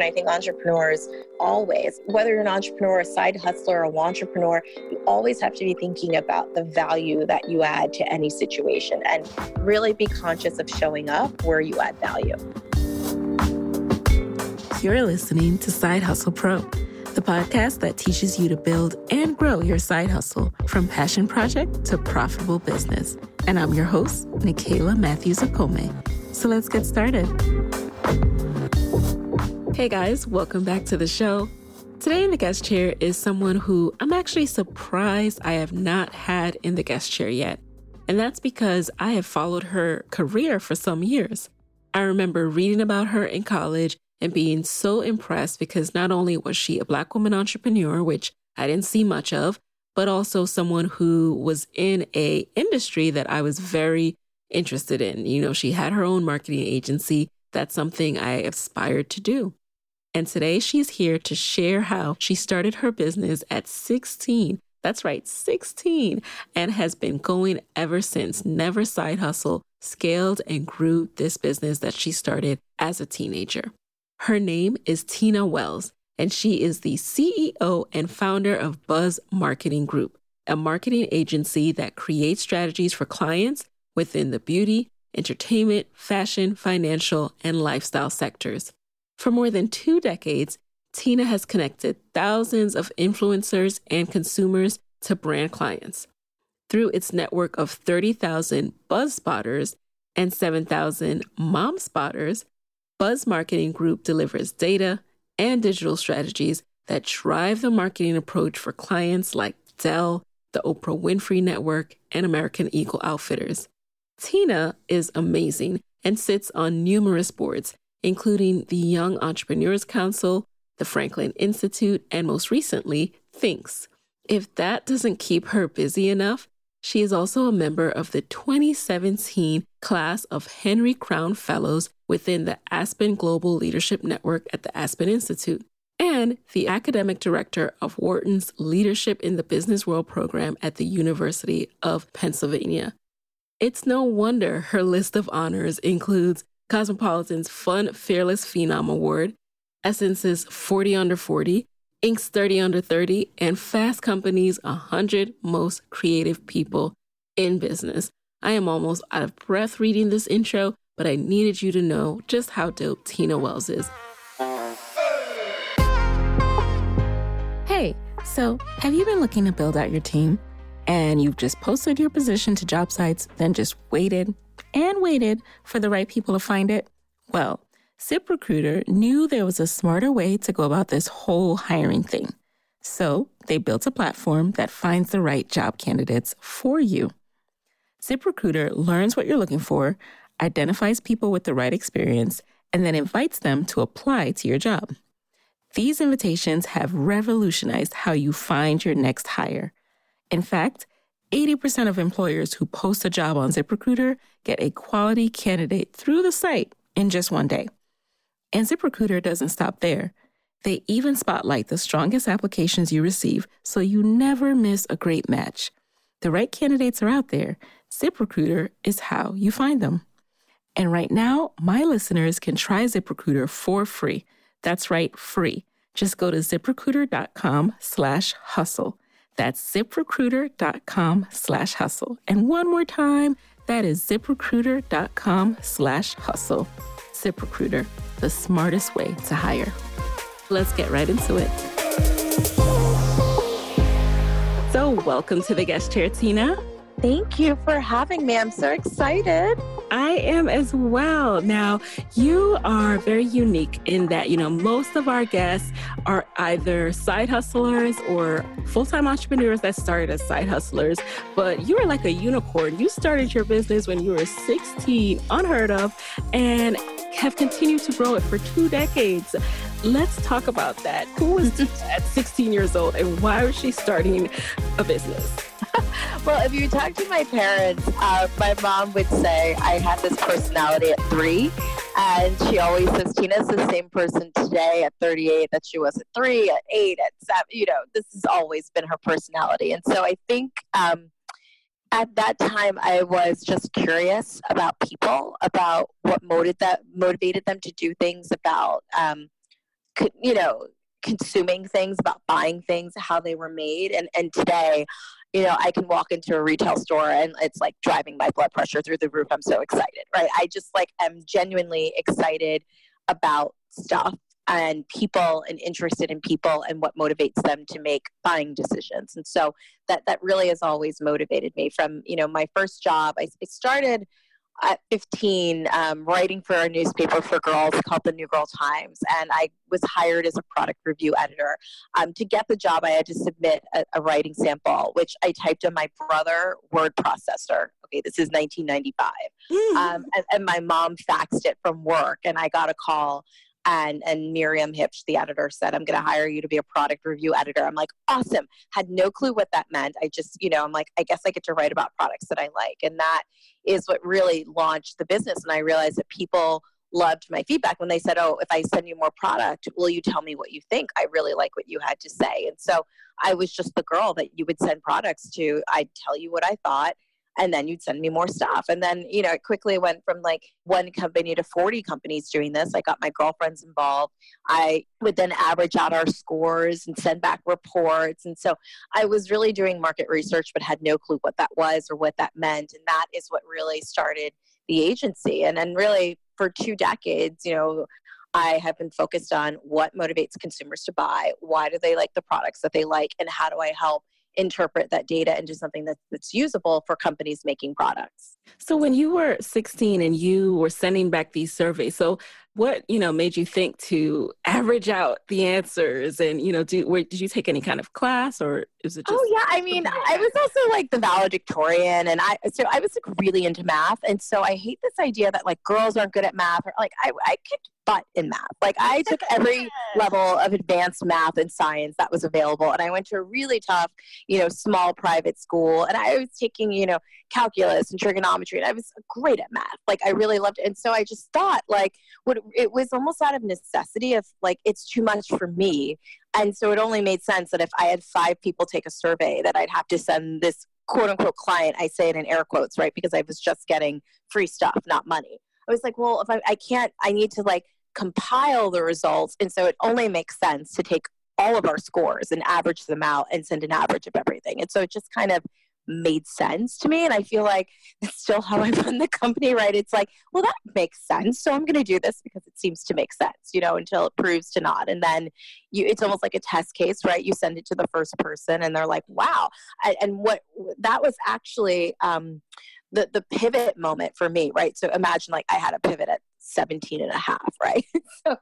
And I think entrepreneurs always, whether you're an entrepreneur, a side hustler, or a entrepreneur, you always have to be thinking about the value that you add to any situation and really be conscious of showing up where you add value. You're listening to Side Hustle Pro, the podcast that teaches you to build and grow your side hustle from passion project to profitable business. And I'm your host, Nicaila Matthews Okome. So let's get started. Hey guys, welcome back to the show. Today in the guest chair is someone who I'm actually surprised I have not had in the guest chair yet. And that's because I have followed her career for some years. I remember reading about her in college and being so impressed because not only was she a black woman entrepreneur, which I didn't see much of, but also someone who was in a industry that I was very interested in. You know, she had her own marketing agency. That's something I aspired to do. And today she's here to share how she started her business at 16. That's right, 16, and has been going ever since. Never side hustle, scaled and grew this business that she started as a teenager. Her name is Tina Wells, and she is the CEO and founder of Buzz Marketing Group, a marketing agency that creates strategies for clients within the beauty, entertainment, fashion, financial, and lifestyle sectors. For more than two decades, Tina has connected thousands of influencers and consumers to brand clients. Through its network of 30,000 Buzz Spotters and 7,000 Mom Spotters, Buzz Marketing Group delivers data and digital strategies that drive the marketing approach for clients like Dell, the Oprah Winfrey Network, and American Eagle Outfitters. Tina is amazing and sits on numerous boards, including the Young Entrepreneurs Council, the Franklin Institute, and most recently, THINX. If that doesn't keep her busy enough, she is also a member of the 2017 class of Henry Crown Fellows within the Aspen Global Leadership Network at the Aspen Institute, and the academic director of Wharton's Leadership in the Business World program at the University of Pennsylvania. It's no wonder her list of honors includes Cosmopolitan's Fun Fearless Phenom Award, Essence's 40 Under 40, Inc.'s 30 Under 30, and Fast Company's 100 Most Creative People in Business. I am almost out of breath reading this intro, but I needed you to know just how dope Tina Wells is. Hey, so have you been looking to build out your team? And you've just posted your position to job sites, then just waited and waited for the right people to find it? Well, ZipRecruiter knew there was a smarter way to go about this whole hiring thing. So they built a platform that finds the right job candidates for you. ZipRecruiter learns what you're looking for, identifies people with the right experience, and then invites them to apply to your job. These invitations have revolutionized how you find your next hire. In fact, 80% of employers who post a job on ZipRecruiter get a quality candidate through the site in just one day. And ZipRecruiter doesn't stop there. They even spotlight the strongest applications you receive so you never miss a great match. The right candidates are out there. ZipRecruiter is how you find them. And right now, my listeners can try ZipRecruiter for free. That's right, free. Just go to ziprecruiter.com slash hustle. That's ziprecruiter.com slash hustle. And one more time, that is ziprecruiter.com slash hustle. ZipRecruiter, the smartest way to hire. Let's get right into it. So, welcome to the guest chair, Tina. Thank you for having me. I'm so excited. I am as well. Now, you are very unique in that, you know, most of our guests are either side hustlers or full time entrepreneurs that started as side hustlers, but you are like a unicorn. You started your business when you were 16, unheard of, and have continued to grow it for two decades. Let's talk about that. Who was at 16 years old and why was she starting a business? well, if you talk to my parents, uh, my mom would say I had this personality at three. And she always says, Tina's the same person today at 38 that she was at three, at eight, at seven. You know, this has always been her personality. And so I think um, at that time, I was just curious about people, about what motivated, that, motivated them to do things, about um, you know, consuming things, about buying things, how they were made. And, and today, you know, I can walk into a retail store and it's like driving my blood pressure through the roof. I'm so excited, right? I just like am genuinely excited about stuff and people and interested in people and what motivates them to make buying decisions. And so that that really has always motivated me from, you know, my first job. I, I started at 15 um, writing for a newspaper for girls called the New Girl Times. And I was hired as a product review editor. Um, to get the job, I had to submit a, a, writing sample, which I typed on my brother word processor. Okay, this is 1995. Mm. Um, and, and my mom faxed it from work, and I got a call and and Miriam Hipsch, the editor, said, "I'm going to hire you to be a product review editor." I'm like, "Awesome!" Had no clue what that meant. I just, you know, I'm like, I guess I get to write about products that I like, and that is what really launched the business. And I realized that people loved my feedback when they said, "Oh, if I send you more product, will you tell me what you think? I really like what you had to say." And so I was just the girl that you would send products to. I'd tell you what I thought and then you'd send me more stuff. And then you know it quickly went from like one company to 40 companies doing this. I got my girlfriends involved. I would then average out our scores and send back reports. And so i was really doing market research but had no clue what that was or what that meant. And that is what really started the agency. And then really for two decades you know I have been focused on what motivates consumers to buy, why do they like the products that they like, and how do I help interpret that data into something that's, that's usable for companies making products. So when you were 16 and you were sending back these surveys, so what you know made you think to average out the answers and you know do where, did you take any kind of class or is it oh, just oh yeah i mean i was also like the valedictorian and i so i was like really into math and so i hate this idea that like girls aren't good at math or like i, I kicked butt in math. Like i took every level of advanced math and science that was available and i went to a really tough you know small private school and i was taking you know calculus and trigonometry and i was great at math. Like i really loved it and so i just thought like what it was almost out of necessity of like it's too much for me. And so it only made sense that if i had five people take a survey that i'd have to send this quote unquote client i say it in air quotes right because i was just getting free stuff not money. I was like well if i, I can't i need to like compile the results. And so it only makes sense to take all of our scores and average them out and send an average of everything. And so it just kind of made sense to me. And I feel like that's still how I run the company, right? It's like, well, that makes sense. So I'm going to do this because it seems to make sense, you know, until it proves to not. And then you, it's almost like a test case, right? You send it to the first person and they're like, wow. And what that was actually, um, the, the pivot moment for me, right? So imagine like I had a pivot at 17 and a half, right? so,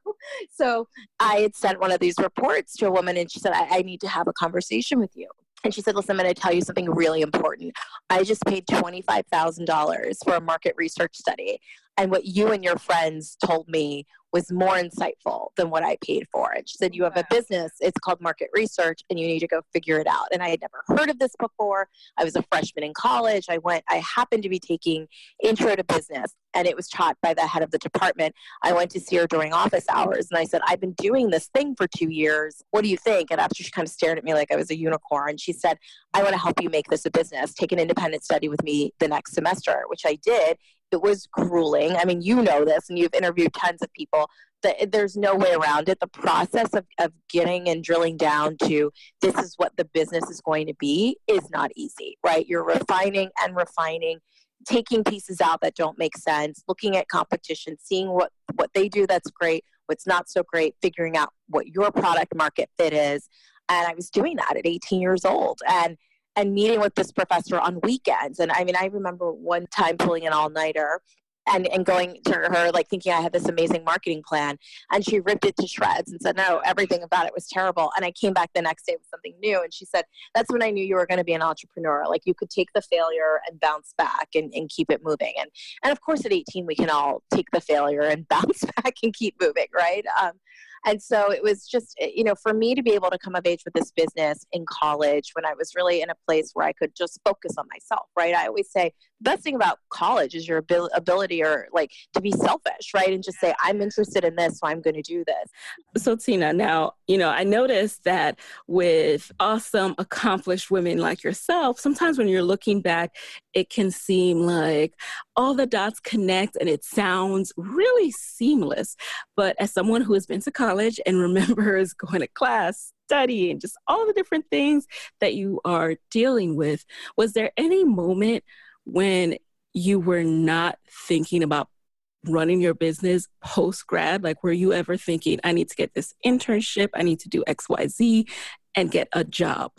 so I had sent one of these reports to a woman and she said, I, I need to have a conversation with you. And she said, Listen, I'm going to tell you something really important. I just paid $25,000 for a market research study. And what you and your friends told me was more insightful than what I paid for. And she said, You have a business, it's called market research, and you need to go figure it out. And I had never heard of this before. I was a freshman in college. I went, I happened to be taking intro to business, and it was taught by the head of the department. I went to see her during office hours, and I said, I've been doing this thing for two years. What do you think? And after she kind of stared at me like I was a unicorn, she said, I want to help you make this a business. Take an independent study with me the next semester, which I did it was grueling. I mean, you know this, and you've interviewed tons of people. That there's no way around it. The process of, of getting and drilling down to this is what the business is going to be is not easy, right? You're refining and refining, taking pieces out that don't make sense, looking at competition, seeing what what they do that's great, what's not so great, figuring out what your product market fit is. And I was doing that at 18 years old, and and meeting with this professor on weekends. And I mean, I remember one time pulling an all nighter and, and going to her like thinking I had this amazing marketing plan and she ripped it to shreds and said no everything about it was terrible. And I came back the next day with something new and she said that's when I knew you were going to be an entrepreneur. Like you could take the failure and bounce back and, and keep it moving. And and of course at 18 we can all take the failure and bounce back and keep moving right? Um, and so it was just, eh, you know, for me to be able to come of age with this business in college when I was really in a place where I could just focus on myself, right? I always say the best thing about college is your ability or like to be selfish, right? And just say, I'm interested in this, so I'm going to do this. So, Tina, now, you know, I noticed that with awesome, accomplished women like yourself, sometimes when you're looking back, it can seem like all the dots connect and it sounds really seamless. But as someone who has been to college, and remembers going to class, studying, just all the different things that you are dealing with. Was there any moment when you were not thinking about running your business post grad? Like, were you ever thinking, I need to get this internship, I need to do XYZ and get a job?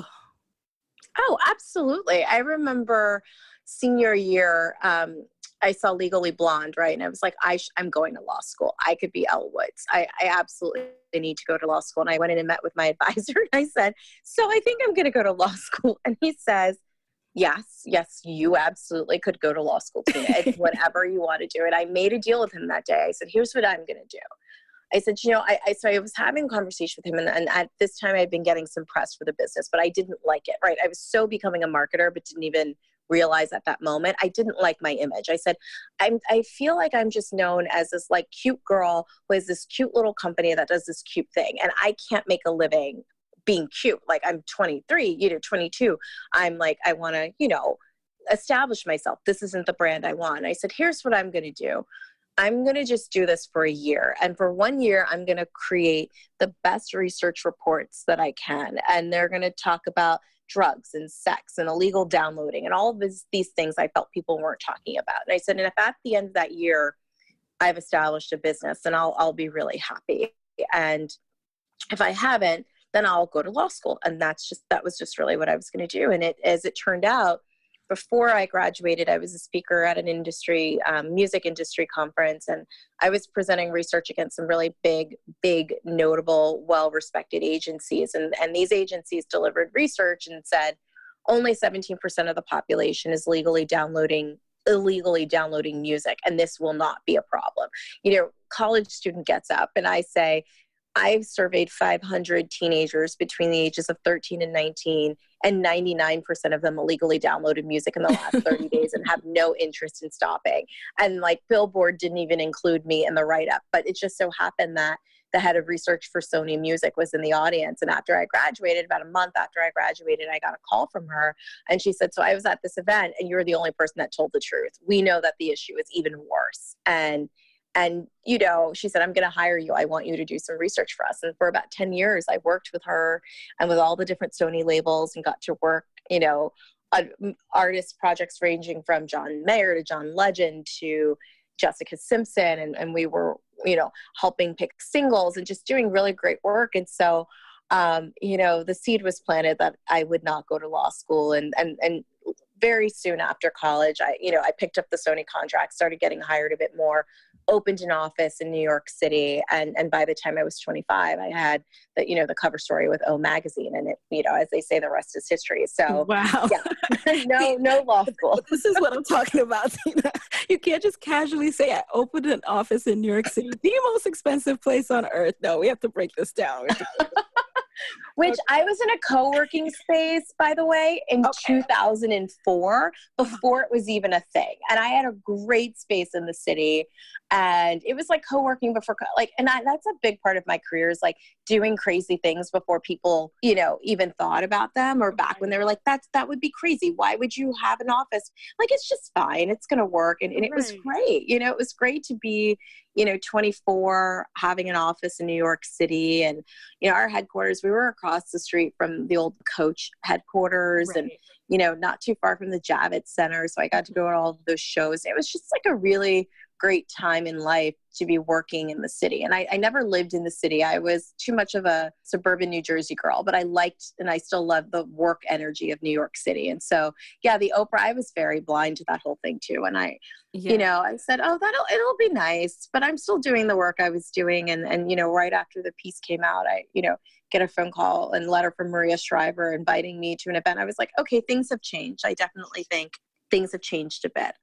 Oh, absolutely. I remember senior year, um, I saw Legally Blonde, right? And I was like, I sh- I'm going to law school. I could be Elle Woods. I, I absolutely need to go to law school. And I went in and met with my advisor and I said, So I think I'm going to go to law school. And he says, Yes, yes, you absolutely could go to law school, Tina. It's whatever you want to do. And I made a deal with him that day. I said, Here's what I'm going to do. I said, you know, I, I, so I was having a conversation with him, and, and at this time I'd been getting some press for the business, but I didn't like it, right? I was so becoming a marketer, but didn't even realize at that moment I didn't like my image. I said, I'm, I feel like I'm just known as this like cute girl who has this cute little company that does this cute thing, and I can't make a living being cute. Like I'm 23, you know, 22. I'm like, I want to, you know, establish myself. This isn't the brand I want. I said, here's what I'm going to do. I'm going to just do this for a year. And for one year, I'm going to create the best research reports that I can. And they're going to talk about drugs and sex and illegal downloading and all of this, these things I felt people weren't talking about. And I said, and if at the end of that year, I've established a business, then I'll, I'll be really happy. And if I haven't, then I'll go to law school. And that's just, that was just really what I was going to do. And it, as it turned out, before I graduated, I was a speaker at an industry, um, music industry conference, and I was presenting research against some really big, big, notable, well respected agencies. And, and these agencies delivered research and said only 17% of the population is legally downloading illegally downloading music and this will not be a problem you know college student gets up and i say I've surveyed 500 teenagers between the ages of 13 and 19, and 99% of them illegally downloaded music in the last 30 days and have no interest in stopping. And like Billboard didn't even include me in the write up, but it just so happened that the head of research for Sony Music was in the audience. And after I graduated, about a month after I graduated, I got a call from her. And she said, So I was at this event, and you're the only person that told the truth. We know that the issue is even worse. And and you know she said i'm going to hire you. I want you to do some research for us. And for about 10 years i worked with her and with all the different sony labels and got to work you know on artist projects ranging from john mayer to john legend to jessica simpson. And, and we were you know helping pick singles and just doing really great work. And so um, you know the seed was planted that i would not go to law school. And and and very soon after college i you know i picked up the sony contract started getting hired a bit more opened an office in New York City, and and by the time I was 25, I had the you know the cover story with O Magazine, and it you know as they say, the rest is history. So wow, yeah, no no law school. this is what I'm talking about. Tina. You can't just casually say I opened an office in New York City, the most expensive place on earth. No, we have to break this down. which. I was in a co-working space, by the way, in okay. 2004 before it was even a thing. And I had a great space in the city and it was like co-working before like and I, that's a big part of my career is like doing crazy things before people you know even thought about them or back when they were like that's that would be crazy why would you have an office like it's just fine it's going to work and, and it right. was great you know it was great to be you know 24 having an office in new york city and you know our headquarters we were across the street from the old coach headquarters right. and you know not too far from the javits center so i got to go to all those shows it was just like a really great time in life to be working in the city. And I, I, never lived in the city. I was too much of a suburban New Jersey girl, but I liked and I still love the work energy of New York City. And so, yeah, the Oprah, I was very blind to that whole thing too. And I, yeah. you know, I said, oh, that'll, it'll be nice, but I'm still doing the work I was doing. And, and, you know, right after the piece came out, I, you know, get a phone call and letter from Maria Shriver inviting me to an event. I was like, okay, things have changed. I definitely think things have changed a bit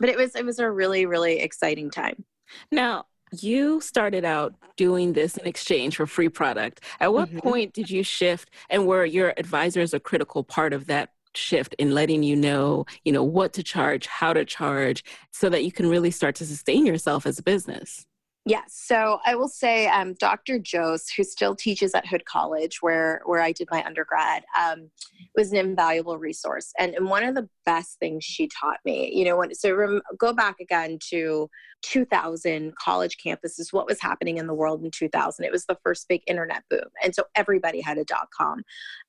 but it was it was a really really exciting time now you started out doing this in exchange for free product at what mm-hmm. point did you shift and were your advisors a critical part of that shift in letting you know you know what to charge how to charge so that you can really start to sustain yourself as a business Yes. So I will say um, Dr. Jose, who still teaches at Hood College, where, where I did my undergrad, um, was an invaluable resource. And, and one of the best things she taught me, you know, when, so rem- go back again to 2000 college campuses, what was happening in the world in 2000. It was the first big internet boom. And so everybody had a dot com.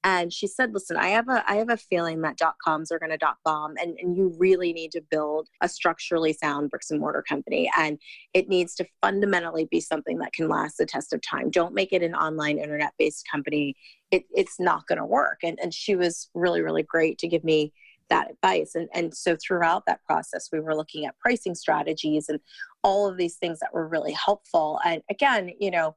And she said, listen, I have a, I have a feeling that dot coms are going to dot bomb and, and you really need to build a structurally sound bricks and mortar company. And it needs to fundamentally be something that can last the test of time. Don't make it an online internet based company. It, it's not going to work. And, and she was really, really great to give me that advice. And, and so throughout that process, we were looking at pricing strategies and all of these things that were really helpful. And again, you know,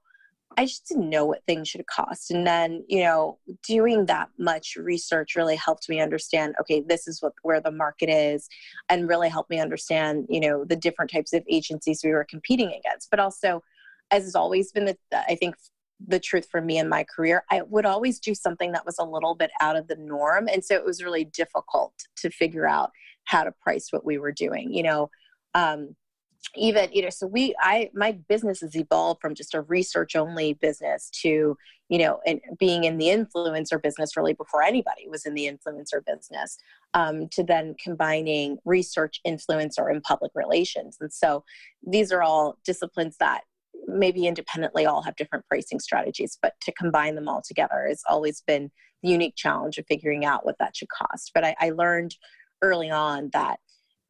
I just didn't know what things should cost. And then, you know, doing that much research really helped me understand, okay, this is what where the market is and really helped me understand, you know, the different types of agencies we were competing against. But also, as has always been the I think the truth for me in my career, I would always do something that was a little bit out of the norm. And so it was really difficult to figure out how to price what we were doing. You know, um, even you know so we i my business has evolved from just a research only business to you know and being in the influencer business really before anybody was in the influencer business um, to then combining research influencer and public relations and so these are all disciplines that maybe independently all have different pricing strategies, but to combine them all together has always been the unique challenge of figuring out what that should cost. But I, I learned early on that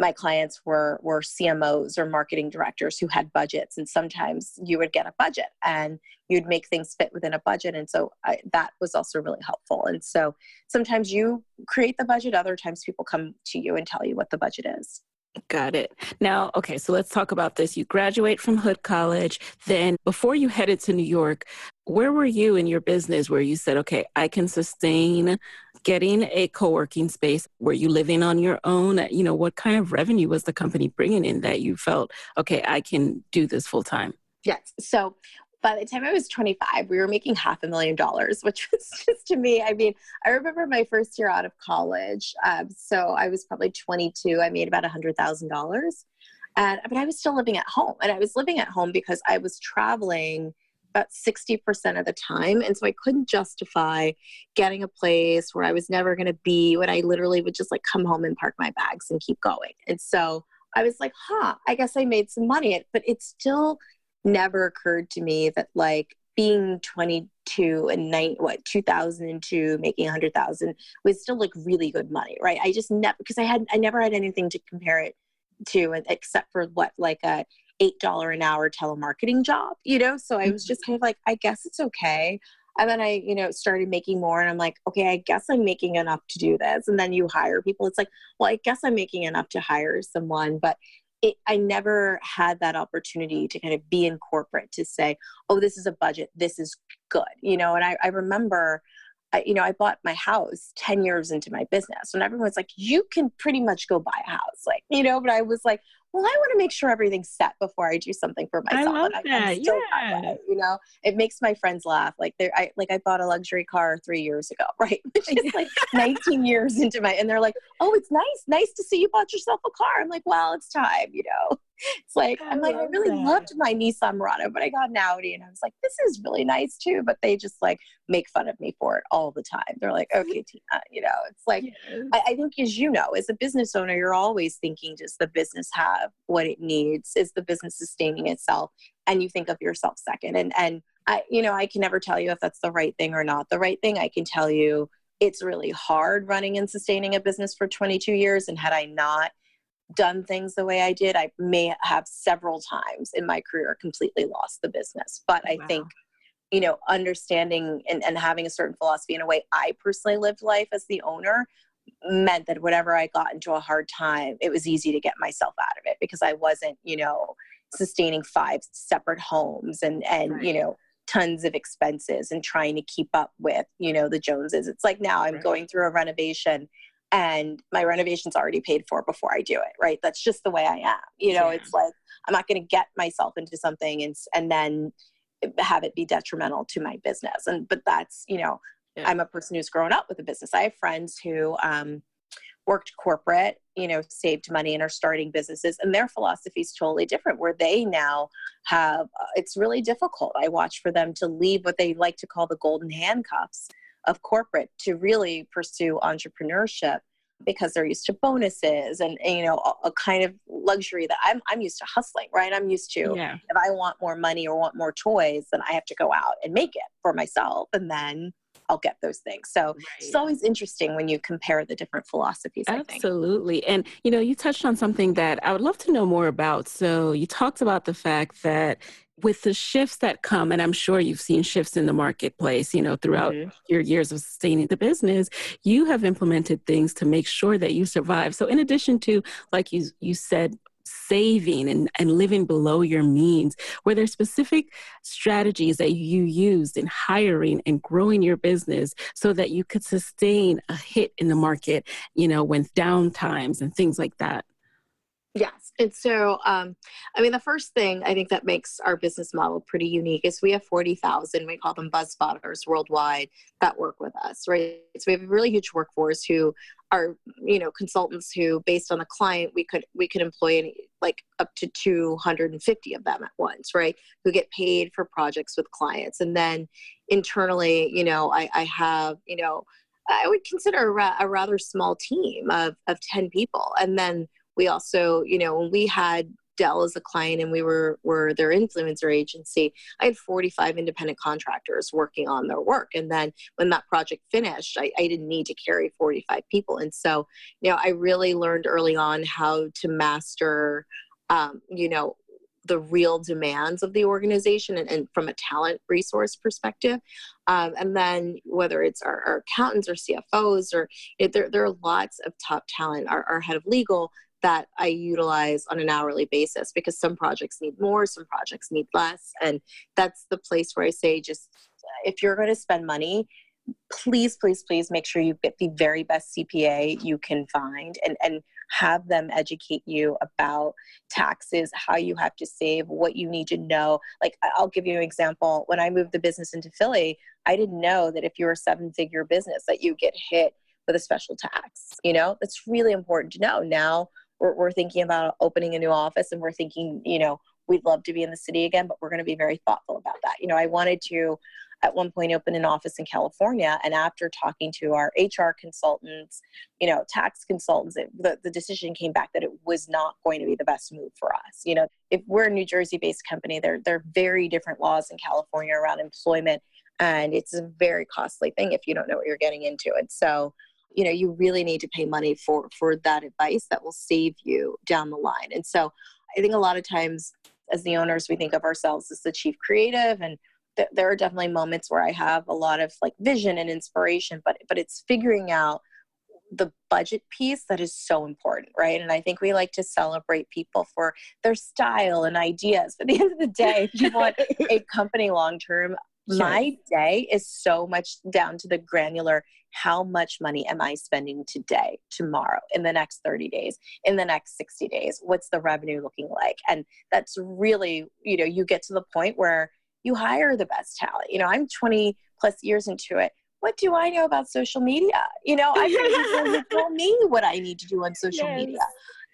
my clients were were CMOs or marketing directors who had budgets, and sometimes you would get a budget and you'd make things fit within a budget, and so I, that was also really helpful. And so sometimes you create the budget, other times people come to you and tell you what the budget is. Got it. Now, okay, so let's talk about this. You graduate from Hood College. Then, before you headed to New York, where were you in your business where you said, okay, I can sustain getting a co working space? Were you living on your own? You know, what kind of revenue was the company bringing in that you felt, okay, I can do this full time? Yes. So by the time I was 25, we were making half a million dollars, which was just to me, I mean, I remember my first year out of college. Um, so I was probably 22. I made about a $100,000. And, but I was still living at home. And I was living at home because I was traveling about 60% of the time. And so I couldn't justify getting a place where I was never going to be, when I literally would just like come home and park my bags and keep going. And so I was like, huh, I guess I made some money. But it's still, never occurred to me that like being 22 and nine, what 2002 making 100,000 was still like really good money, right? I just never because I had I never had anything to compare it to except for what like a eight dollar an hour telemarketing job, you know. So I was mm-hmm. just kind of like, I guess it's okay. And then I, you know, started making more, and I'm like, okay, I guess I'm making enough to do this. And then you hire people. It's like, well, I guess I'm making enough to hire someone, but it, I never had that opportunity to kind of be in corporate to say, oh, this is a budget, this is good, you know. And I, I remember, I, you know, I bought my house 10 years into my business, and everyone's like, you can pretty much go buy a house, like, you know, but I was like, well, I want to make sure everything's set before I do something for myself. I love and I, that. yeah. That you know, it makes my friends laugh. Like they're, I, like I bought a luxury car three years ago, right? Which is like 19 years into my, and they're like, oh, it's nice. Nice to see you bought yourself a car. I'm like, well, it's time, you know? It's like, I am like, I really that. loved my Nissan Murano, but I got an Audi and I was like, this is really nice too. But they just like make fun of me for it all the time. They're like, okay, Tina, you know, it's like, yes. I, I think as you know, as a business owner, you're always thinking, does the business have what it needs? Is the business sustaining itself? And you think of yourself second. And, and I, you know, I can never tell you if that's the right thing or not. The right thing I can tell you, it's really hard running and sustaining a business for 22 years. And had I not done things the way I did, I may have several times in my career completely lost the business. But oh, I wow. think, you know, understanding and, and having a certain philosophy in a way I personally lived life as the owner meant that whenever I got into a hard time, it was easy to get myself out of it because I wasn't, you know, sustaining five separate homes and and right. you know tons of expenses and trying to keep up with you know the joneses it's like now i'm right. going through a renovation and my renovation's already paid for before I do it, right? That's just the way I am. You know, yeah. it's like I'm not going to get myself into something and and then have it be detrimental to my business. And but that's you know, yeah. I'm a person who's grown up with a business. I have friends who um, worked corporate, you know, saved money and are starting businesses, and their philosophy is totally different. Where they now have, uh, it's really difficult. I watch for them to leave what they like to call the golden handcuffs of corporate to really pursue entrepreneurship because they're used to bonuses and, and you know a, kind of luxury that I'm I'm used to hustling, right? I'm used to yeah. if I want more money or want more toys, then I have to go out and make it for myself, and then I'll get those things. So right. it's always interesting when you compare the different philosophies. Absolutely. And, you know, you touched on something that I would love to know more about. So you talked about the fact that with the shifts that come, and I'm sure you've seen shifts in the marketplace, you know, throughout mm-hmm. your years of sustaining the business, you have implemented things to make sure that you survive. So in addition to, like you you said, saving and, and living below your means? Were there specific strategies that you used in hiring and growing your business so that you could sustain a hit in the market, you know, when down times and things like that? Yes. And so, um, I mean, the first thing I think that makes our business model pretty unique is we have 40,000, we call them buzz spotters worldwide that work with us, right? So we have a really huge workforce who are, you know, consultants who, based on the client, we could, we could employ any, like up to 250 of them at once, right? Who get paid for projects with clients. And then internally, you know, I, I have, you know, I would consider a, ra- a rather small team of, of 10 people. And then we also, you know, when we had Dell as a client and we were were their influencer agency, I had 45 independent contractors working on their work. And then when that project finished, I, I didn't need to carry 45 people. And so, you know, I really learned early on how to master um, you know, the real demands of the organization and, and from a talent resource perspective. Um, and then whether it's our, our accountants or CFOs or you know, there, there are lots of top talent, our, our head of legal that I utilize on an hourly basis because some projects need more, some projects need less. And that's the place where I say just if you're going to spend money, please, please, please make sure you get the very best CPA you can find and, and have them educate you about taxes, how you have to save, what you need to know. Like, I'll give you an example. When I moved the business into Philly, I didn't know that if you're a seven figure business, that you get hit with a special tax. You know, that's really important to know. Now, we're, we're thinking about opening a new office and we're thinking, you know, we'd love to be in the city again, but we're going to be very thoughtful about that. You know, I wanted to at one point open an office in California. And after talking to our HR consultants, you know, tax consultants, it, the, the decision came back that it was not going to be the best move for us. You know, if we're a New Jersey based company, there, there are very different laws in California around employment. And it's a very costly thing if you don't know what you're getting into. And so, you know you really need to pay money for for that advice that will save you down the line and so i think a lot of times as the owners we think of ourselves as the chief creative and th- there are definitely moments where i have a lot of like vision and inspiration but but it's figuring out the budget piece that is so important, right? And I think we like to celebrate people for their style and ideas. But at the end of the day, if you want a company long term, Sure. My day is so much down to the granular how much money am I spending today, tomorrow, in the next 30 days, in the next 60 days? What's the revenue looking like? And that's really, you know, you get to the point where you hire the best talent. You know, I'm 20 plus years into it. What do I know about social media? You know, I can tell me what I need to do on social yes. media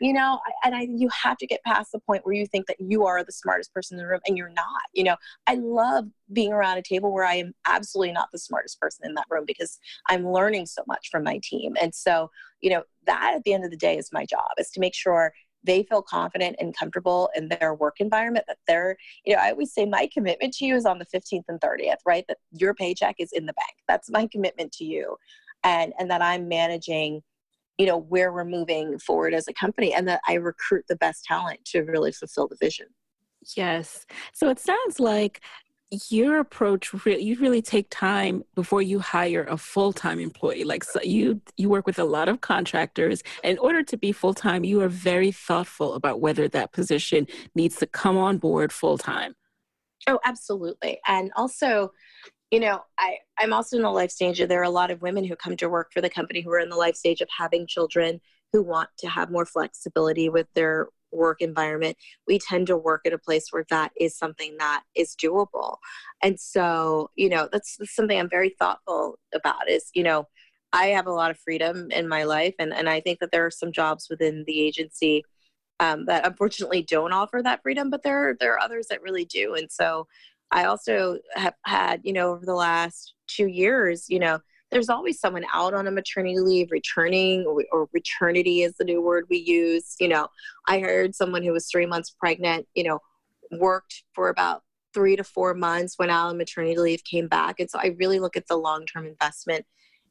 you know and i you have to get past the point where you think that you are the smartest person in the room and you're not you know i love being around a table where i am absolutely not the smartest person in that room because i'm learning so much from my team and so you know that at the end of the day is my job is to make sure they feel confident and comfortable in their work environment that they're you know i always say my commitment to you is on the 15th and 30th right? That your paycheck is in the bank. That's my commitment to you. And and that i'm managing you know where we're moving forward as a company and that i recruit the best talent to really fulfill the vision. Yes. So it sounds like your approach you really take time before you hire a full-time employee. Like so you you work with a lot of contractors. In order to be full-time you are very thoughtful about whether that position needs to come on board full-time. Oh absolutely. And also you know, I, I'm also in the life stage. There are a lot of women who come to work for the company who are in the life stage of having children who want to have more flexibility with their work environment. We tend to work at a place where that is something that is doable. And so, you know, that's, that's something I'm very thoughtful about is, you know, I have a lot of freedom in my life. And, and I think that there are some jobs within the agency um, that unfortunately don't offer that freedom, but there, there are others that really do. And so I also have had, you know, over the last two years, you know, there's always someone out on a maternity leave, returning, or, or returnity is the new word we use. You know, I hired someone who was three months pregnant, you know, worked for about three to four months, went out on maternity leave, came back. And so I really look at the long term investment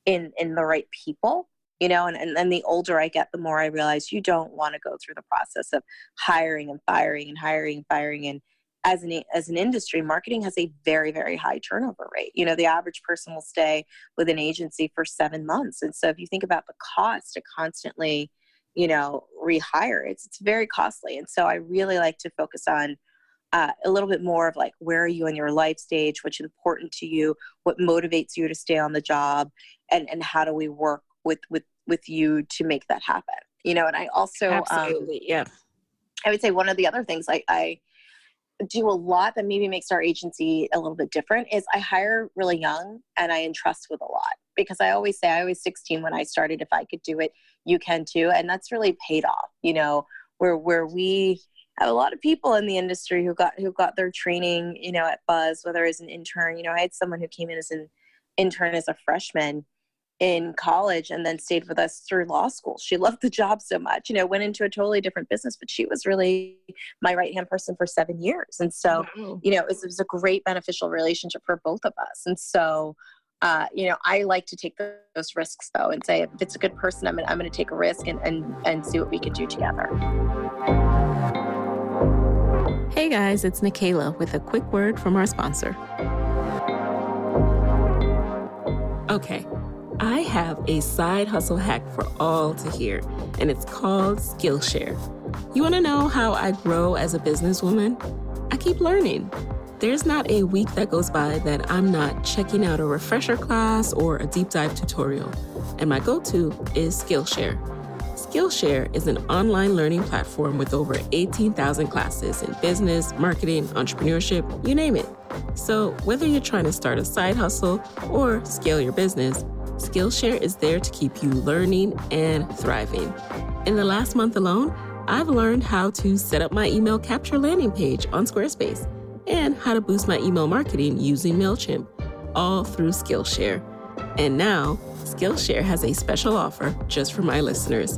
in in the right people you know and, and and the older i get the more i realize you don't want to go through the process of hiring and firing and hiring and firing and as an as an industry marketing has a very very high turnover rate. You know the average person will stay with an agency for 7 months. And so if you think about the cost to constantly you know rehire it's it's very costly. And so i really like to focus on uh, a little bit more of like where are you in your life stage? What's important to you? What motivates you to stay on the job? And and how do we work with with with you to make that happen? You know and i also um, absolutely um, yeah. I would say one of the other things i i do a lot that maybe makes our agency a little bit different is I hire really young and I entrust with a lot because I always say I was 16 when I started if I could do it you can too. And that's really paid off you know where where we have a lot of people in the industry who got who got their training you know at Buzz whether as an intern you know I had someone who came in as an intern as a freshman in college and then stayed with us through law school. She loved the job so much, you know, went into a totally different business, but she was really my right hand person for seven years. And so, wow. you know, it was, it was, a great beneficial relationship for both of us. And so, uh, you know, I like to take those risks though and say, if it's a good person, I'm gonna, I'm gonna take a risk and, and, and see what we can do together. Hey guys, it's Nicaila with a quick word from our sponsor. Okay. I have a side hustle hack for all to hear, and it's called Skillshare. You want to know how I grow as a businesswoman? I keep learning. There's not a week that goes by that I'm not checking out a refresher class or a deep dive tutorial, and my go to is Skillshare. Skillshare is an online learning platform with over 18,000 classes in business, marketing, entrepreneurship, you name it. So, whether you're trying to start a side hustle or scale your business, Skillshare is there to keep you learning and thriving. In the last month alone, I've learned how to set up my email capture landing page on Squarespace and how to boost my email marketing using MailChimp, all through Skillshare. And now, Skillshare has a special offer just for my listeners.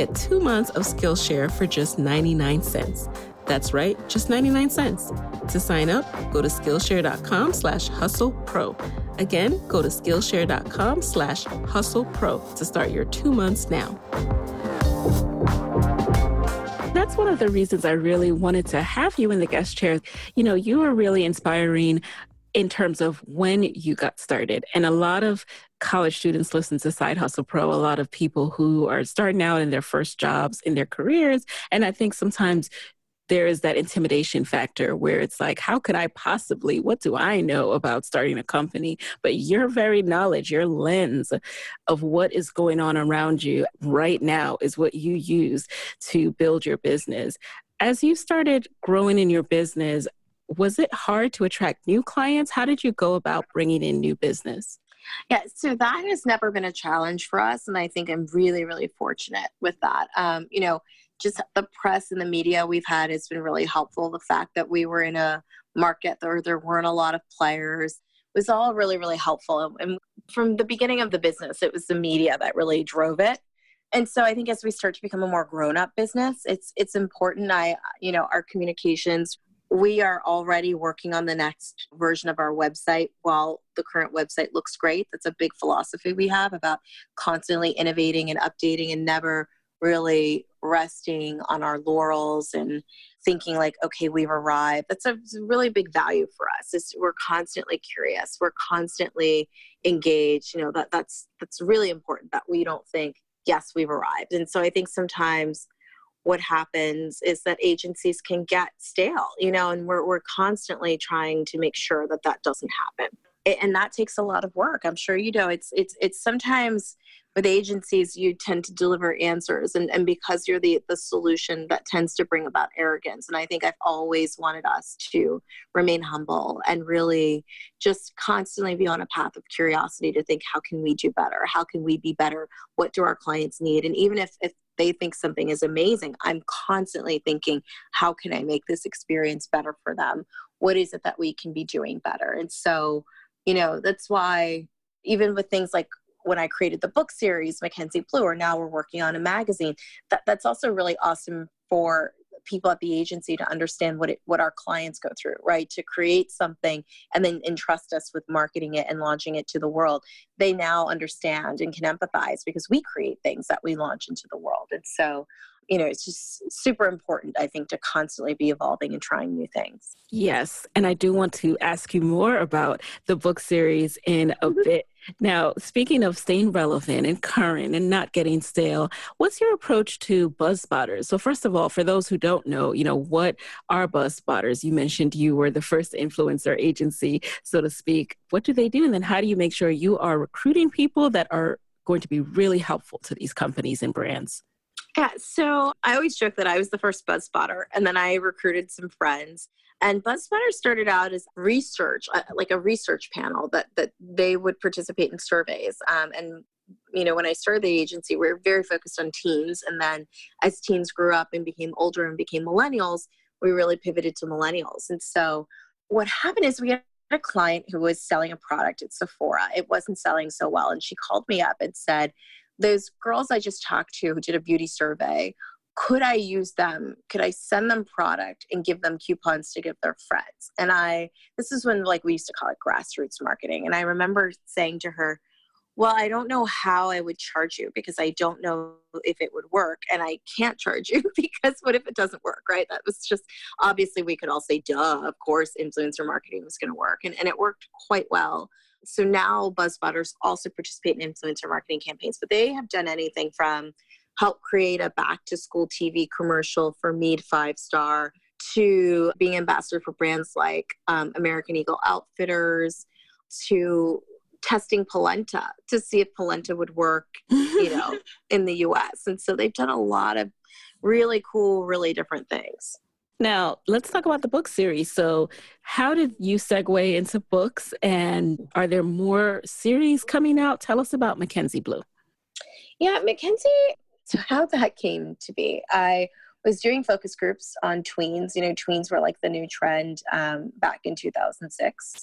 Get two months of Skillshare for just 99 cents. That's right, just 99 cents. To sign up, go to Skillshare.com slash hustle pro. Again, go to Skillshare.com slash hustle pro to start your two months now. That's one of the reasons I really wanted to have you in the guest chair. You know, you are really inspiring in terms of when you got started. And a lot of college students listen to Side Hustle Pro, a lot of people who are starting out in their first jobs in their careers. And I think sometimes there is that intimidation factor where it's like, how could I possibly, what do I know about starting a company? But your very knowledge, your lens of what is going on around you right now is what you use to build your business. As you started growing in your business, was it hard to attract new clients? How did you go about bringing in new business? Yeah, so that has never been a challenge for us. And I think I'm really, really fortunate with that. Um, you know, just the press and the media we've had has been really helpful. The fact that we were in a market where there weren't a lot of players was all really, really helpful. And from the beginning of the business, it was the media that really drove it. And so I think as we start to become a more grown-up business, it's it's important. I you know our communications. We are already working on the next version of our website. While the current website looks great, that's a big philosophy we have about constantly innovating and updating and never really resting on our laurels and thinking like okay we've arrived. That's a, really big value for us is we're constantly curious. We're constantly engaged. You know that that's that's really important that we don't think yes we've arrived. And so i think sometimes what happens is that agencies can get stale you know and we're, we're constantly trying to make sure that that doesn't happen. And that takes a lot of work i'm sure you know. It's it's it's sometimes with agencies you tend to deliver answers and, and because you're the the solution that tends to bring about arrogance and i think i've always wanted us to remain humble and really just constantly be on a path of curiosity to think how can we do better? How can we be better? What do our clients need? And even if, if they think something is amazing. I'm constantly thinking how can i make this experience better for them? What is it that we can be doing better? And so you know that's why even with things like when I created the book series, Mackenzie Blue, or now we're working on a magazine, that, that's also really awesome for people at the agency to understand what it what our clients go through right to create something and then entrust us with marketing it and launching it to the world they now understand and can empathize because we create things that we launch into the world and so you know, it's just super important, I think, to constantly be evolving and trying new things. Yes. And I do want to ask you more about the book series in a mm-hmm. bit. Now, speaking of staying relevant and current and not getting stale, what's your approach to buzz spotters? So, first of all, for those who don't know, you know, what are buzz spotters? You mentioned you were the first influencer agency, so to speak. What do they do? And then how do you make sure you are recruiting people that are going to be really helpful to these companies and brands? Yeah, so I always joke that I was the first buzz spotter, and then I recruited some friends. And buzz spotter started out as research, uh, like a research panel that that they would participate in surveys. Um, and you know, when I started the agency, we were very focused on teens, and then as teens grew up and became older and became millennials, we really pivoted to millennials. And so, what happened is we had a client who was selling a product at Sephora. It wasn't selling so well, and she called me up and said those girls I just talked to who did a beauty survey, could I use them? Could I send them product and give them coupons to give their friends? And I, this is when like we used to call it grassroots marketing. And I remember saying to her, well, I don't know how I would charge you because I don't know if it would work. And I can't charge you because what if it doesn't work, right? That was just obviously we could all say, duh, of course, influencer marketing was going to work. And, and it worked quite well. So now BuzzSpotters also participate in influencer marketing campaigns, but they have done anything from help create a back to school TV commercial for Mead Five Star to being ambassador for brands like um, American Eagle Outfitters to testing polenta to see if polenta would work, you know, in the US. And so they've done a lot of really cool, really different things. Now, let's talk about the book series. So, how did you segue into books, and are there more series coming out? Tell us about Mackenzie Blue. Yeah, Mackenzie, so how that came to be, I was doing focus groups on tweens. You know, tweens were like the new trend um, back in 2006.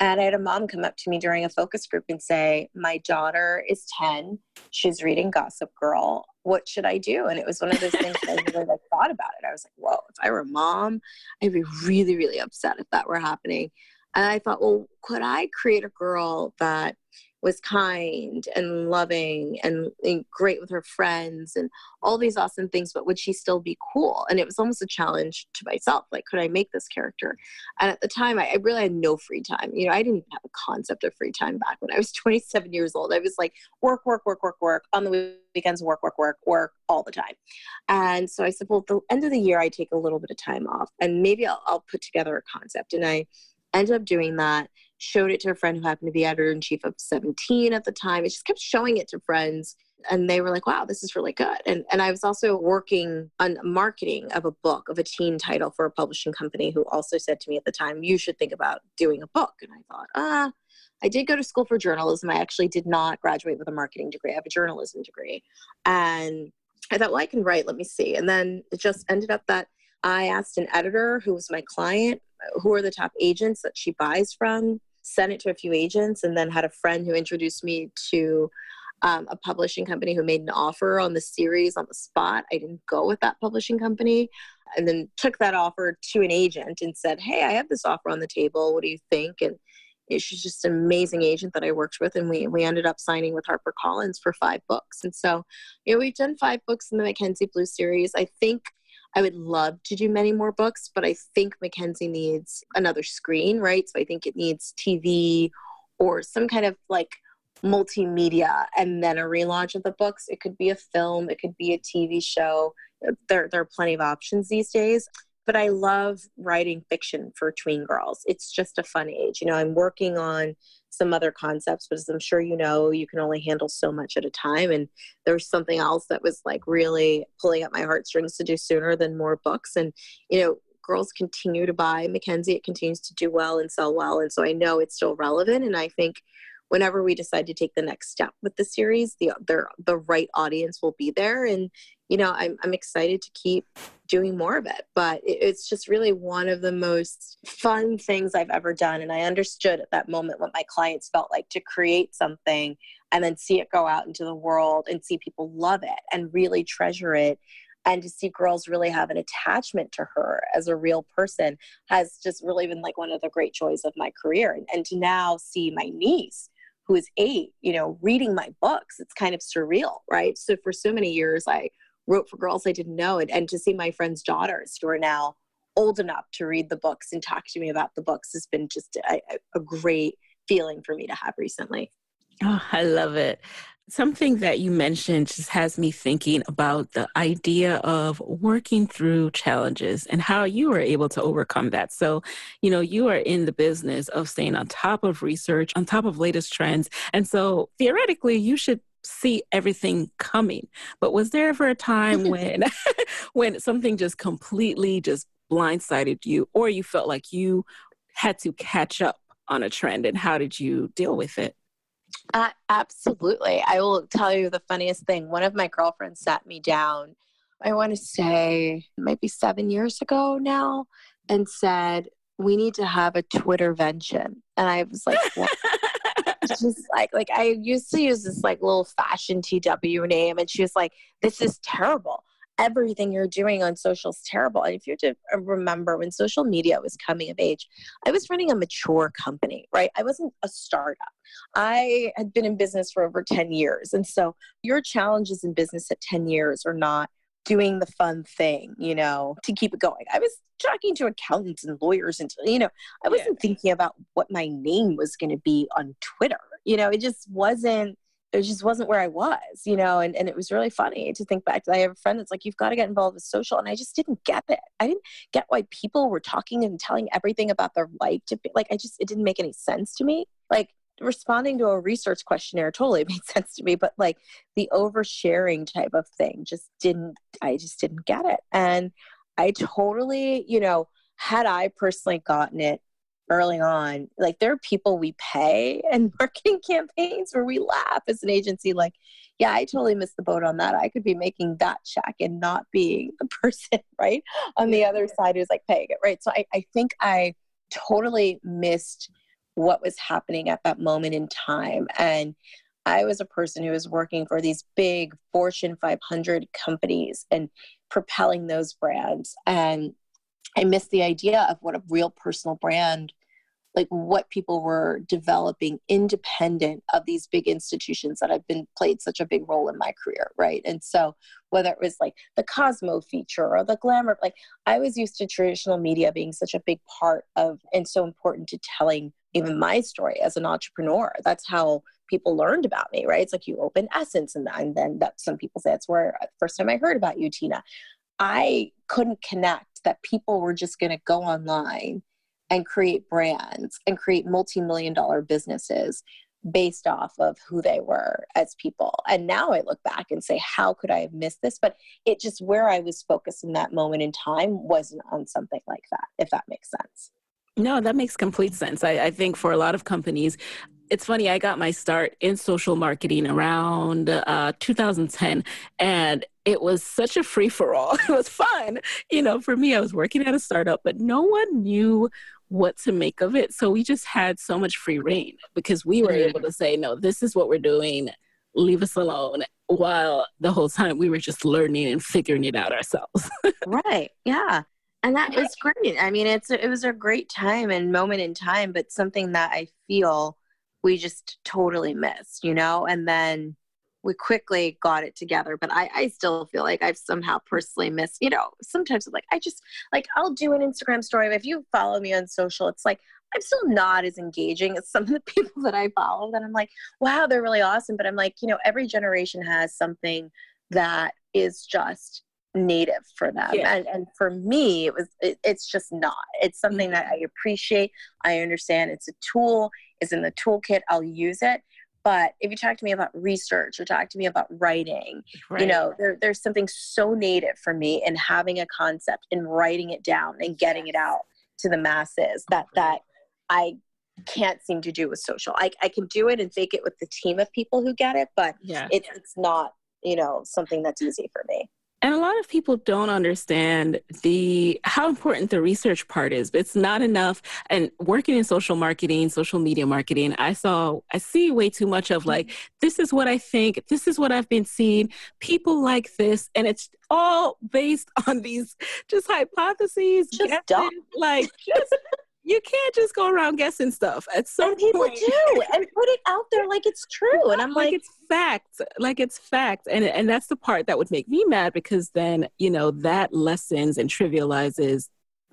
And I had a mom come up to me during a focus group and say, My daughter is 10. She's reading Gossip Girl. What should I do? And it was one of those things that I really like thought about it. I was like, whoa, if I were a mom, I'd be really, really upset if that were happening. And I thought, well, could I create a girl that was kind and loving and, and, great with her friends and all these awesome things, but would she still be cool? And it was almost a challenge to myself. Like, could I make this character? And at the time, I, I really had no free time. You know, I didn't even have a concept of free time back when I was 27 years old. I was like, work, work, work, work, work. On the weekends, work, work, work, work all the time. And so I said, well, at the end of the year, I take a little bit of time off and maybe I'll, I'll put together a concept. And I ended up doing that showed it to a friend who happened to be editor in chief of 17 at the time. I just kept showing it to friends and they were like, wow, this is really good. And, and I was also working on marketing of a book, of a teen title for a publishing company who also said to me at the time, you should think about doing a book. And I thought, ah, I did go to school for journalism. I actually did not graduate with a marketing degree. I have a journalism degree. And I thought, well, I can write. Let me see. And then it just ended up that I asked an editor who was my client, who are the top agents that she buys from sent it to a few agents and then had a friend who introduced me to um, a publishing company who made an offer on the series on the spot. I didn't go with that publishing company and then took that offer to an agent and said, Hey, I have this offer on the table. What do you think? And she's just an amazing agent that I worked with, and we we ended up signing with HarperCollins for five books. And so, you know, we've done five books in the Mackenzie Blue series. I think I would love to do many more books, but I think Mackenzie needs another screen, right? So I think it needs TV or some kind of like multimedia and then a relaunch of the books. It could be a film, it could be a TV show. There, there are plenty of options these days. But I love writing fiction for tween girls. It's just a fun age. You know, I'm working on some other concepts, but as I'm sure you know, you can only handle so much at a time. And there was something else that was like really pulling at my heartstrings to do sooner than more books. And, you know, girls continue to buy Mackenzie. It continues to do well and sell well. And so I know it's still relevant. And I think whenever we decide to take the next step with the series, the the, the right audience will be there. And, you know, I'm, I'm excited to keep doing more of it. But it's just really one of the most fun things I've ever done. And I understood at that moment what my clients felt like to create something and then see it go out into the world and see people love it and really treasure it. And to see girls really have an attachment to her as a real person has just really been like one of the great joys of my career. And, to now see my niece, who is eight, you know, reading my books, it's kind of surreal, right? So for so many years, I wrote for girls I didn't know. And, and to see my friends' daughters who are now old enough to read the books and talk to me about the books has been just a, a great feeling for me to have recently. Oh, I love it. Something that you mentioned just has me thinking about the idea of working through challenges and how you were able to overcome that. So, you know, you are in the business of staying on top of research, on top of latest trends. And so theoretically, you should see everything coming. But was there ever a time when when something just completely just blindsided you or you felt like you had to catch up on a trend and how did you deal with it? Uh, absolutely. I will tell you the funniest thing. One of my girlfriends sat me down, I want to say maybe seven years ago now, and said, We need to have a Twittervention. And I was like, What? Just like like I used to use this like little fashion TW name, and she was like, "This is terrible. Everything you're doing on social is terrible." And if you to uh, remember, when social media was coming of age, I was running a mature company, right? I wasn't a startup. I had been in business for over ten years, and so your challenges in business at ten years are not doing the fun thing, you know, to keep it going. I was talking to accountants and lawyers and, you know, I wasn't yeah. thinking about what my name was going to be on Twitter. You know, it just wasn't, it just wasn't where I was, you know, and, and it was really funny to think back. I have a friend that's like, you've got to get involved with social. And I just didn't get it. I didn't get why people were talking and telling everything about their life to be like, I just, it didn't make any sense to me. Like, responding to a research questionnaire totally made sense to me but like the oversharing type of thing just didn't i just didn't get it. And i totally you know had i personally gotten it early on like there are people we pay and marketing campaigns where we laugh as an agency like yeah i totally missed the boat on that. I could be making that check and not being the person right on the other side who's like paying it right? So i, I think i totally missed what was happening at that moment in time. And I was a person who was working for these big Fortune 500 companies and propelling those brands. And I missed the idea of what a real personal brand like what people were developing independent of these big institutions that have been played such a big role in my career right and so whether it was like the cosmo feature or the glamour like i was used to traditional media being such a big part of and so important to telling even my story as an entrepreneur that's how people learned about me right it's like you open essence and, and then that some people say that's where uh, first time i heard about you tina i couldn't connect that people were just going to go online and create brands and create multi-million dollar businesses based off of who they were as people. And now I look back and say, how could I have missed this? But it just where I was focused in that moment in time wasn't on something like that, if that makes sense. No, that makes complete sense. I, I think for a lot of companies, it's funny, I got my start in social marketing around uh, 2010, and it was such a free for all. It was fun. You know, for me, I was working at a startup, but no one knew what to make of it. So we just had so much free reign because we were able to say, no, this is what we're doing, leave us alone. While the whole time we were just learning and figuring it out ourselves. right. Yeah. And that was great. I mean, it's it was a great time and moment in time, but something that I feel we just totally missed, you know? And then we quickly got it together but I, I still feel like i've somehow personally missed you know sometimes like i just like i'll do an instagram story if you follow me on social it's like i'm still not as engaging as some of the people that i follow that i'm like wow they're really awesome but i'm like you know every generation has something that is just native for them yeah. and, and for me it was it, it's just not it's something that mm-hmm. i appreciate i understand it's a tool is in the toolkit i'll use it but if you talk to me about research or talk to me about writing, right. you know, there, there's something so native for me in having a concept and writing it down and getting it out to the masses that that I can't seem to do with social. I, I can do it and fake it with the team of people who get it, but yeah. it, it's not, you know, something that's easy for me. And a lot of people don't understand the how important the research part is. But it's not enough. And working in social marketing, social media marketing, I saw I see way too much of like, this is what I think, this is what I've been seeing, people like this, and it's all based on these just hypotheses, just guesses, like just you can't just go around guessing stuff. At some and people point, do and put it out there like it's true. And I'm like, like it's fact, like it's fact. And and that's the part that would make me mad because then you know that lessens and trivializes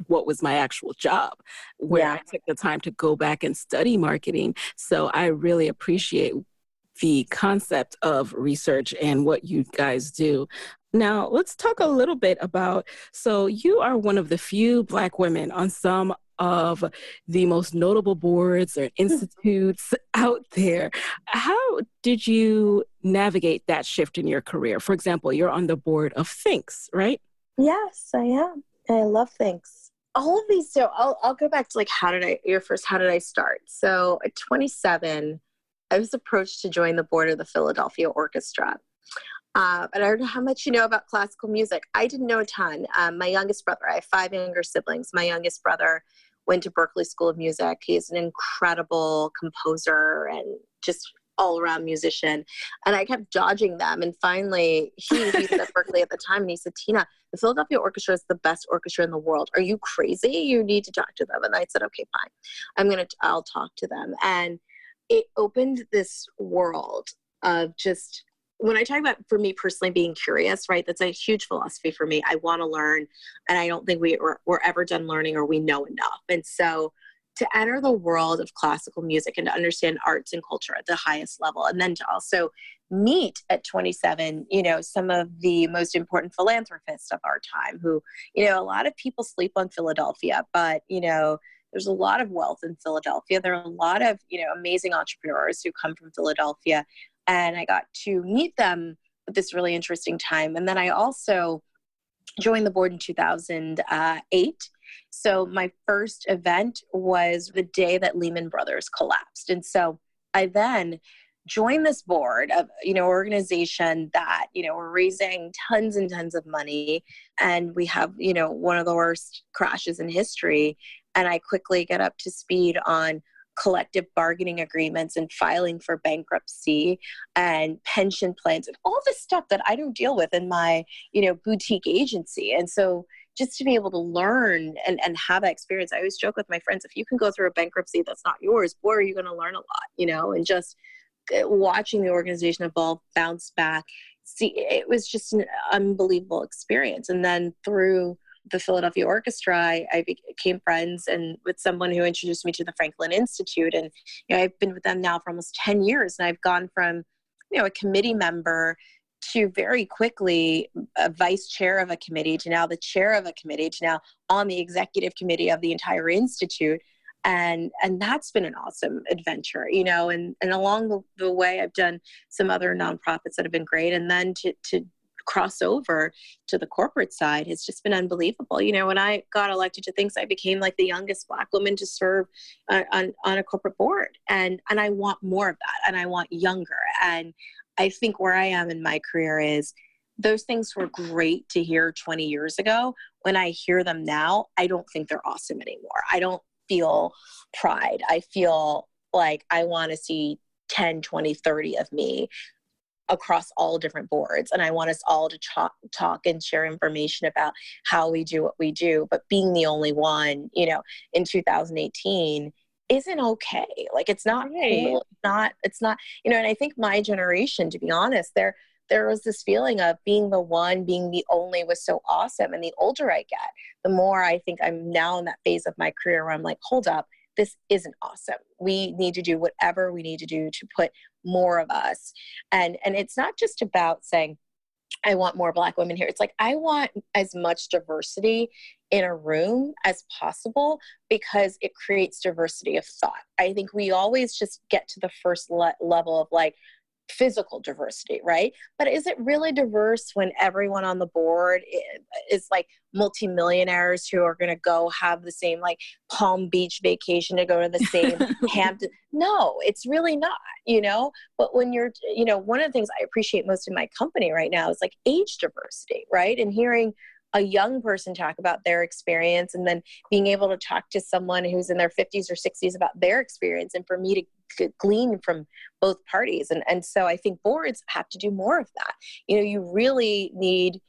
what was my actual job where yeah. I took the time to go back and study marketing. So I really appreciate the concept of research and what you guys do. Now, let's talk a little bit about so you are one of the few Black women on some of the most notable boards or hmm. institutes out there. How did you navigate that shift in your career? For example, you're on the board of Thinx, right? Yes, I am. I love Thinx. All of these, so I'll, I'll go back to like, how did I, your first, how did I start? So at 27, I was approached to join the board of the Philadelphia Orchestra. Uh, but I don't know how much you know about classical music. I didn't know a ton. Um, my youngest brother, I have five younger siblings. My youngest brother went to Berklee School of Music. He's an incredible composer and just all around musician. And I kept dodging them. And finally, he, was at Berklee at the time and he said, Tina, the Philadelphia Orchestra is the best orchestra in the world. Are you crazy? You need to talk to them. And I said, okay, fine. I'm going to, I'll talk to them. And it opened this world of just when I talk about for me personally being curious, right, that's a huge philosophy for me. I want to learn, and I don't think we we're, we're ever done learning or we know enough. And so to enter the world of classical music and to understand arts and culture at the highest level, and then to also meet at 27, you know, some of the most important philanthropists of our time who, you know, a lot of people sleep on Philadelphia, but, you know, there's a lot of wealth in Philadelphia. There are a lot of, you know, amazing entrepreneurs who come from Philadelphia and I got to meet them at this really interesting time. And then I also joined the board in 2008. So my first event was the day that Lehman Brothers collapsed. And so I then joined this board of you know organization that you know we're raising tons and tons of money and we have you know one of the worst crashes in history and i quickly get up to speed on collective bargaining agreements and filing for bankruptcy and pension plans and all this stuff that I don't deal with in my, you know, boutique agency. And so just to be able to learn and, and have that experience, I always joke with my friends, if you can go through a bankruptcy that's not yours, boy, are you going to learn a lot, you know, and just uh, watching the organization evolve, bounce back. See, it was just an unbelievable experience. And then through the Philadelphia Orchestra, I, I, became friends and with someone who introduced me to the Franklin Institute. And you know, I've been with them now for almost 10 years. And I've gone from, you know, a committee member to very quickly a vice chair of a committee to now the chair of a committee to now on the executive committee of the entire institute and and that's been an awesome adventure you know and and along the, way i've done some other nonprofits that have been great and then to to cross over to the corporate side has just been unbelievable. You know, when I got elected to things, I became like the youngest Black woman to serve uh, on, on a corporate board. And, and I want more of that and I want younger. And I think where I am in my career is those things were great to hear 20 years ago. When I hear them now, I don't think they're awesome anymore. I don't feel pride. I feel like I want to see 10, 20, 30 of me across all different boards and i want us all to talk, talk and share information about how we do what we do but being the only one you know in 2018 isn't okay like it's not right. cool it's not it's not you know and i think my generation to be honest there there was this feeling of being the one being the only was so awesome and the older i get the more i think i'm now in that phase of my career where i'm like hold up this isn't awesome we need to do whatever we need to do to put more of us and and it's not just about saying I want more black women here. It's like I want as much diversity in a room as possible because it creates diversity of thought. I think we always just get to the first le- level of like physical diversity, right? But is it really diverse when everyone on the board is like multimillionaires who are going to go have the same like Palm Beach vacation to go to the same Hampton? No, it's really not, you know? But when you're, you know, one of the things I appreciate most in my company right now is like age diversity, right? And hearing a young person talk about their experience and then being able to talk to someone who's in their 50s or 60s about their experience and for me to glean from both parties. And and so i think boards have to do more of that. You know you really need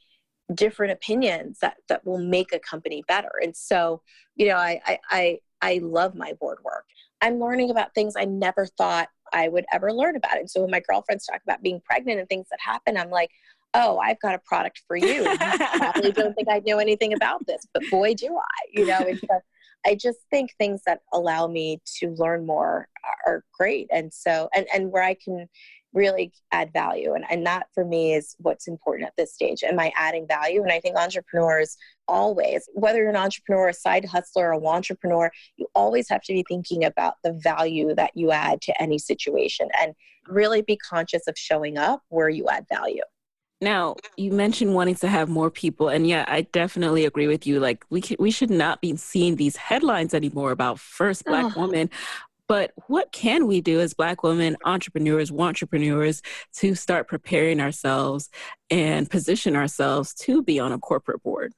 different opinions that that will make a company better. And so you know i i i, I love my board work. I'm learning about things i never thought i would ever learn about. And so when my girlfriends talk about being pregnant and things that happen i'm like oh, I've got a product for you. you probably don't think I know anything about this, but boy, do I. You know, I just think things that allow me to learn more are great. And so, and, and where I can really add value. And, and that for me is what's important at this stage. Am I adding value? And I think entrepreneurs always, whether you're an entrepreneur, a side hustler, a entrepreneur, you always have to be thinking about the value that you add to any situation and really be conscious of showing up where you add value. Now, you mentioned wanting to have more people, and yeah, I definitely agree with you. Like, we we should not be seeing these headlines anymore about first Black oh. woman. But what can we do as Black women entrepreneurs, entrepreneurs, to start preparing ourselves and position ourselves to be on a corporate board?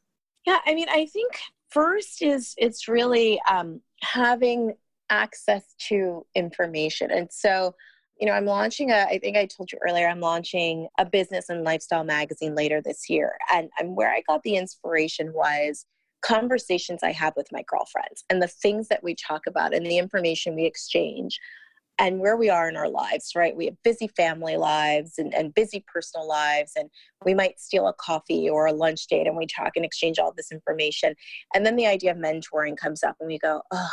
Yeah, I mean, I think first is it's really um, having access to information, and so you know, I'm launching a, I think I told you earlier, I'm launching a business and lifestyle magazine later this year. And, where I got the inspiration was conversations I have with my girlfriends and the things that we talk about and the information we exchange and where we are in our lives, right? We have busy family lives and, and busy personal lives, and we might steal a coffee or a lunch date and we talk and exchange all this information. And then the idea of mentoring comes up, and we go, oh,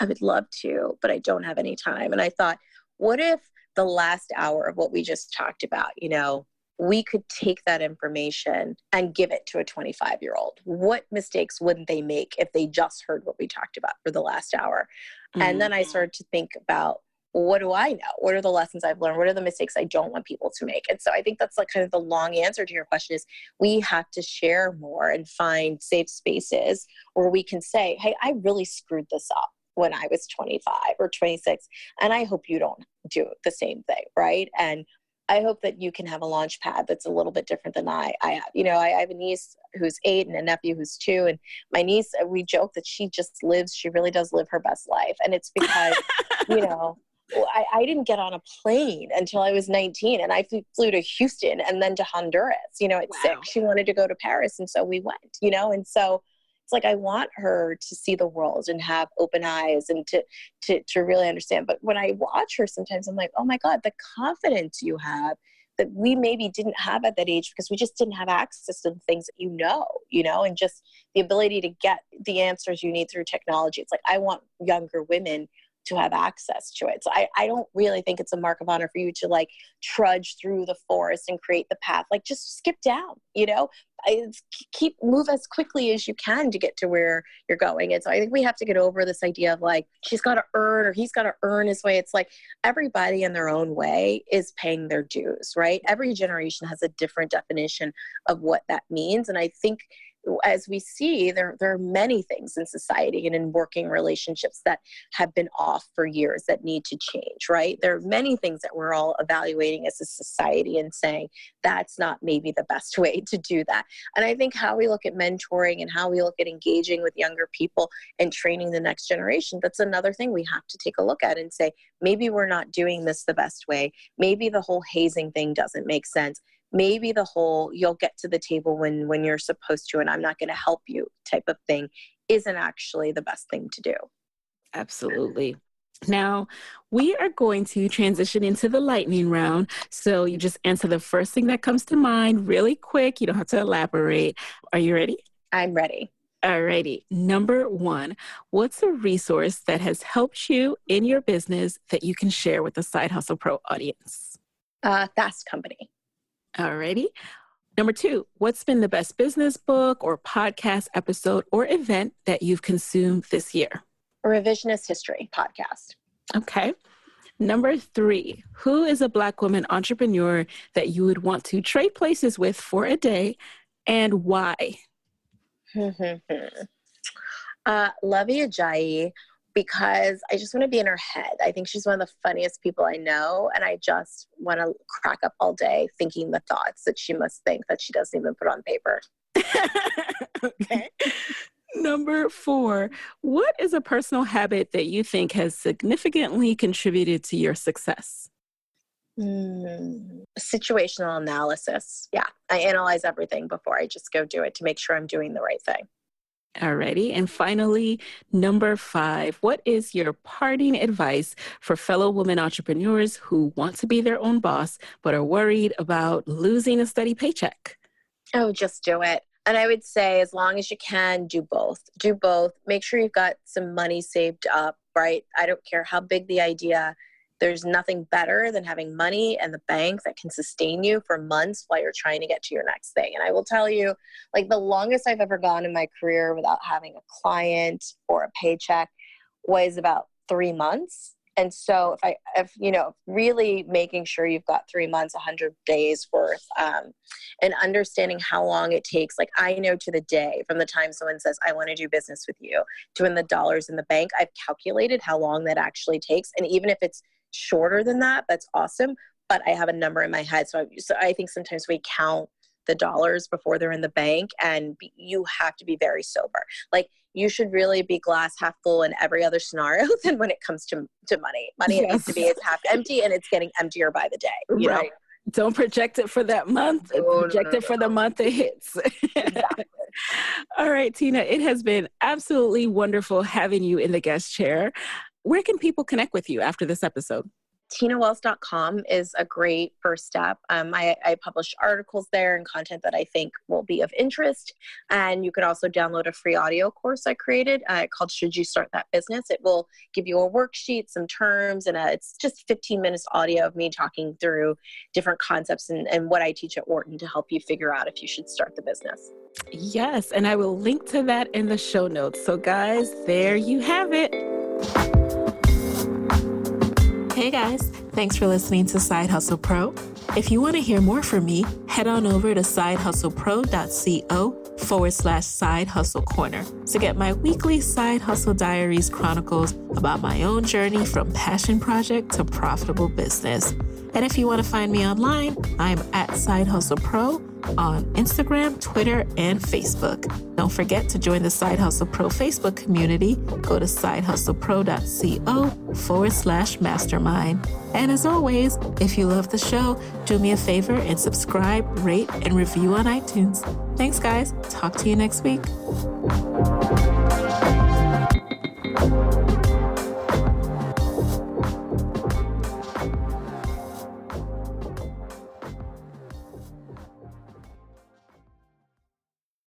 I would love to, but I don't have any time. And I thought, what if the last hour of what we just talked about, you know, we could take that information and give it to a 25 year old. What mistakes wouldn't they make if they just heard what we talked about for the last hour? Mm-hmm. And then I mm-hmm. started to think about what do I know? What are the lessons I've learned? What are the mistakes I don't want people to make? And so I think that's like kind of the long answer to your question is we have to share more and find safe spaces where we can say, hey, I really screwed this up when I was 25 or 26. And I hope you don't do the same thing, right? And I hope that you can have a launch pad that's a little bit different than I, I have. You know, I, I have a niece who's eight and a nephew who's two. And my niece, uh, we joke that she just lives, she really does live her best life. And it's because, you know, I, I, didn't get on a plane until I was 19 and I flew, flew to Houston and then to Honduras, you know, at wow. six. She wanted to go to Paris. And so we went, you know, and so it's like I want her to see the world and have open eyes and to to to really understand. But when I watch her, sometimes I'm like, oh my god, the confidence you have that we maybe didn't have at that age because we just didn't have access to the things that you know, you know, and just the ability to get the answers you need through technology. It's like I want younger women to have access to it. So I, I don't really think it's a mark of honor for you to like trudge through the forest and create the path. Like just skip down, you know, I, keep move as quickly as you can to get to where you're going. And so I think we have to get over this idea of like, she's got to earn or he's got to earn his way. It's like everybody in their own way is paying their dues, right? Every generation has a different definition of what that means. And I think as we see, there, there are many things in society and in working relationships that have been off for years that need to change, right? There are many things that we're all evaluating as a society and saying that's not maybe the best way to do that. And I think how we look at mentoring and how we look at engaging with younger people and training the next generation, that's another thing we have to take a look at and say, maybe we're not doing this the best way. Maybe the whole hazing thing doesn't make sense maybe the whole you'll get to the table when when you're supposed to and i'm not going to help you type of thing isn't actually the best thing to do absolutely now, we are going to transition into the lightning round. So you just answer the first thing that comes to mind really quick. You don't have to elaborate. Are you ready? I'm ready. Alrighty. Number one, what's a resource that has helped you in your business that you can share with the Side Hustle Pro audience? Uh, Fast Company. Alrighty. Number two, what's been the best business book or podcast episode or event that you've consumed this year? A revisionist history podcast. Okay. Number three, who is a Black woman entrepreneur that you would want to trade places with for a day and why? uh, Luvvie Ajayi, because I just want to be in her head. I think she's one of the funniest people I know, and I just want to crack up all day thinking the thoughts that she must think that she doesn't even put on paper. okay. Number four, what is a personal habit that you think has significantly contributed to your success? Mm, situational analysis. Yeah, I analyze everything before I just go do it to make sure I'm doing the right thing. Alrighty. And finally, number five, what is your parting advice for fellow women entrepreneurs who want to be their own boss but are worried about losing a steady paycheck? Oh, just do it. And I would say, as long as you can, do both. Do both. Make sure you've got some money saved up, right? I don't care how big the idea. There's nothing better than having money and the bank that can sustain you for months while you're trying to get to your next thing. And I will tell you, like the longest I've ever gone in my career without having a client or a paycheck was about three months and so if i if you know really making sure you've got three months 100 days worth um, and understanding how long it takes like i know to the day from the time someone says i want to do business with you to when the dollars in the bank i've calculated how long that actually takes and even if it's shorter than that that's awesome but i have a number in my head. So I, so I think sometimes we count the dollars before they're in the bank and be, you have to be very sober. Like you should really be glass half full in every other scenario than when it comes to, to money. Money yes. needs to be it's half empty and it's getting emptier by the day you right. know don't project it for that month. Oh, project no, no, it for the month it hits. Exactly. all right tina it has been absolutely wonderful having you in the guest chair where can people connect with you after this episode tinawells.com is a great first step. Um, I, I, publish articles there and content that I think will be of interest. And you can also download a free audio course I created uh, called Should You Start That Business? It will give you a worksheet, some terms, and a, it's just 15 minutes audio of me talking through different concepts and, and what I teach at Wharton to help you figure out if you should start the business. Yes, and I will link to that in the show notes. So, guys, there you have it. Hey guys, thanks for listening to Side Hustle Pro. If you want to hear more from me, head on over to sidehustlepro.co forward slash side hustle corner to get my weekly side hustle diaries chronicles about my own journey from passion project to profitable business. And if you want to find me online, I'm at Side Hustle Pro on Instagram, Twitter, and Facebook. Don't forget to join the Side Hustle Pro Facebook community. Go to sidehustlepro.co forward slash mastermind. And as always, if you love the show, do me a favor and subscribe, rate, and review on iTunes. Thanks, guys. Talk to you next week.